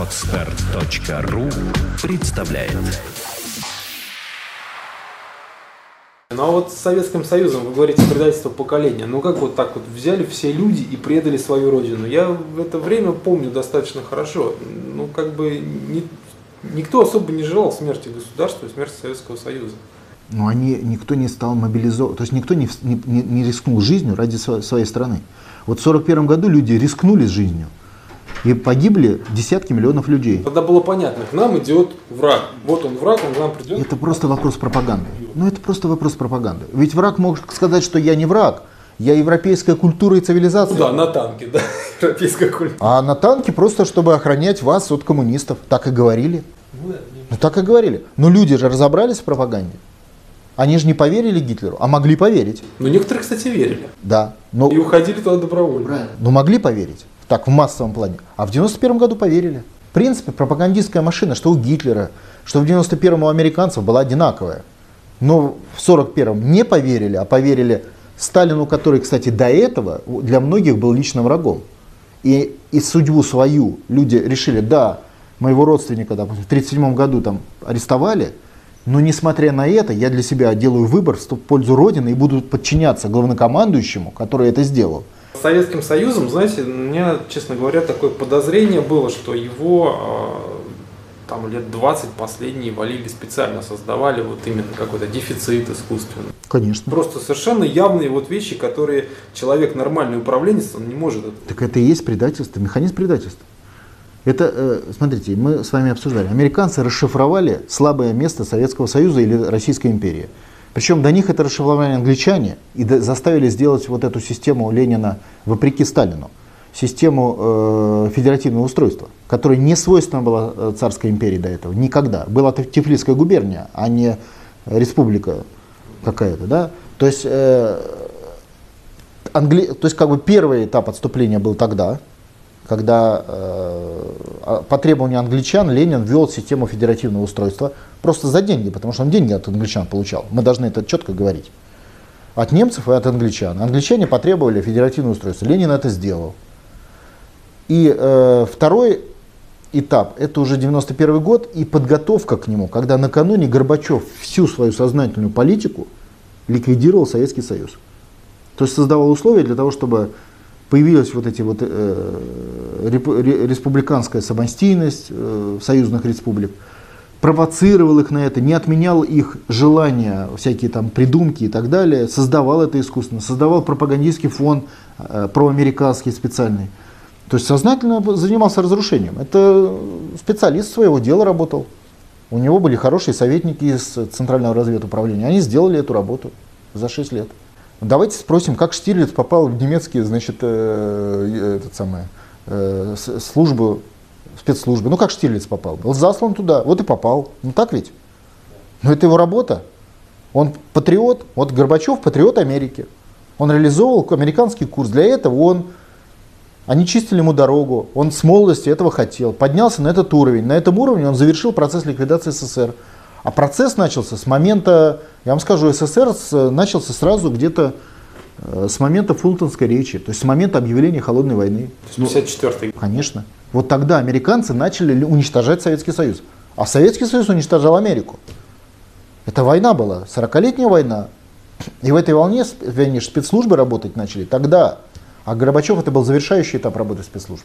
Отстар.ру представляет Ну а вот с Советским Союзом, вы говорите, предательство поколения. Ну как вот так вот взяли все люди и предали свою родину? Я в это время помню достаточно хорошо. Ну как бы ни, никто особо не желал смерти государства и смерти Советского Союза. Но они, никто не стал мобилизован, то есть никто не, не, не рискнул жизнью ради своей страны. Вот в 1941 году люди рискнули с жизнью. И погибли десятки миллионов людей. Тогда было понятно, к нам идет враг. Вот он враг, он к нам придет. Это просто вопрос пропаганды. Ну это просто вопрос пропаганды. Ведь враг может сказать, что я не враг, я европейская культура и цивилизация. Ну да, на танке, да, европейская культура. А на танке просто, чтобы охранять вас от коммунистов. Так и говорили. Ну, да, ну так и говорили. Но люди же разобрались в пропаганде. Они же не поверили Гитлеру, а могли поверить. Но некоторые, кстати, верили. Да. Но... И уходили туда добровольно. Правильно. Но могли поверить. Так, в массовом плане. А в 91 году поверили. В принципе, пропагандистская машина, что у Гитлера, что в 91-м у американцев была одинаковая. Но в 41-м не поверили, а поверили Сталину, который, кстати, до этого для многих был личным врагом. И, и судьбу свою люди решили, да, моего родственника, допустим, в 1937 году там арестовали, но несмотря на это, я для себя делаю выбор в пользу Родины и буду подчиняться главнокомандующему, который это сделал. С Советским Союзом, знаете, у меня, честно говоря, такое подозрение было, что его а, там лет 20 последние валили специально, создавали вот именно какой-то дефицит искусственный. Конечно. Просто совершенно явные вот вещи, которые человек нормальный управленец он не может. Так это и есть предательство, механизм предательства. Это, э, смотрите, мы с вами обсуждали. Американцы расшифровали слабое место Советского Союза или Российской империи. Причем до них это расшифровали англичане и заставили сделать вот эту систему Ленина вопреки Сталину. Систему э, федеративного устройства, которая не свойственна была э, царской империи до этого. Никогда. Была Тифлисская губерния, а не республика какая-то. Да? То, есть, э, англи... То есть как бы первый этап отступления был тогда, когда э, по требованию англичан Ленин ввел систему федеративного устройства просто за деньги, потому что он деньги от англичан получал. Мы должны это четко говорить. От немцев и от англичан. Англичане потребовали федеративное устройство. Ленин это сделал. И э, второй этап, это уже 91 год и подготовка к нему, когда накануне Горбачев всю свою сознательную политику ликвидировал Советский Союз. То есть создавал условия для того, чтобы появилась вот эти вот э, республиканская самостийность э, союзных республик, провоцировал их на это, не отменял их желания, всякие там придумки и так далее, создавал это искусственно, создавал пропагандистский фон э, проамериканский специальный. То есть сознательно занимался разрушением. Это специалист своего дела работал. У него были хорошие советники из Центрального разведуправления. Они сделали эту работу за 6 лет. Давайте спросим, как Штирлиц попал в немецкие, значит, э, этот самый, э, службу, спецслужбы. Ну, как Штирлиц попал? Был заслан туда, вот и попал. Ну, так ведь? Но это его работа. Он патриот, вот Горбачев патриот Америки. Он реализовывал американский курс. Для этого он, они чистили ему дорогу, он с молодости этого хотел, поднялся на этот уровень. На этом уровне он завершил процесс ликвидации СССР. А процесс начался с момента, я вам скажу, СССР с, начался сразу где-то э, с момента Фултонской речи, то есть с момента объявления холодной войны. 54-й. Конечно. Вот тогда американцы начали уничтожать Советский Союз. А Советский Союз уничтожал Америку. Это война была, 40-летняя война. И в этой волне спецслужбы работать начали тогда. А Горбачев это был завершающий этап работы спецслужб.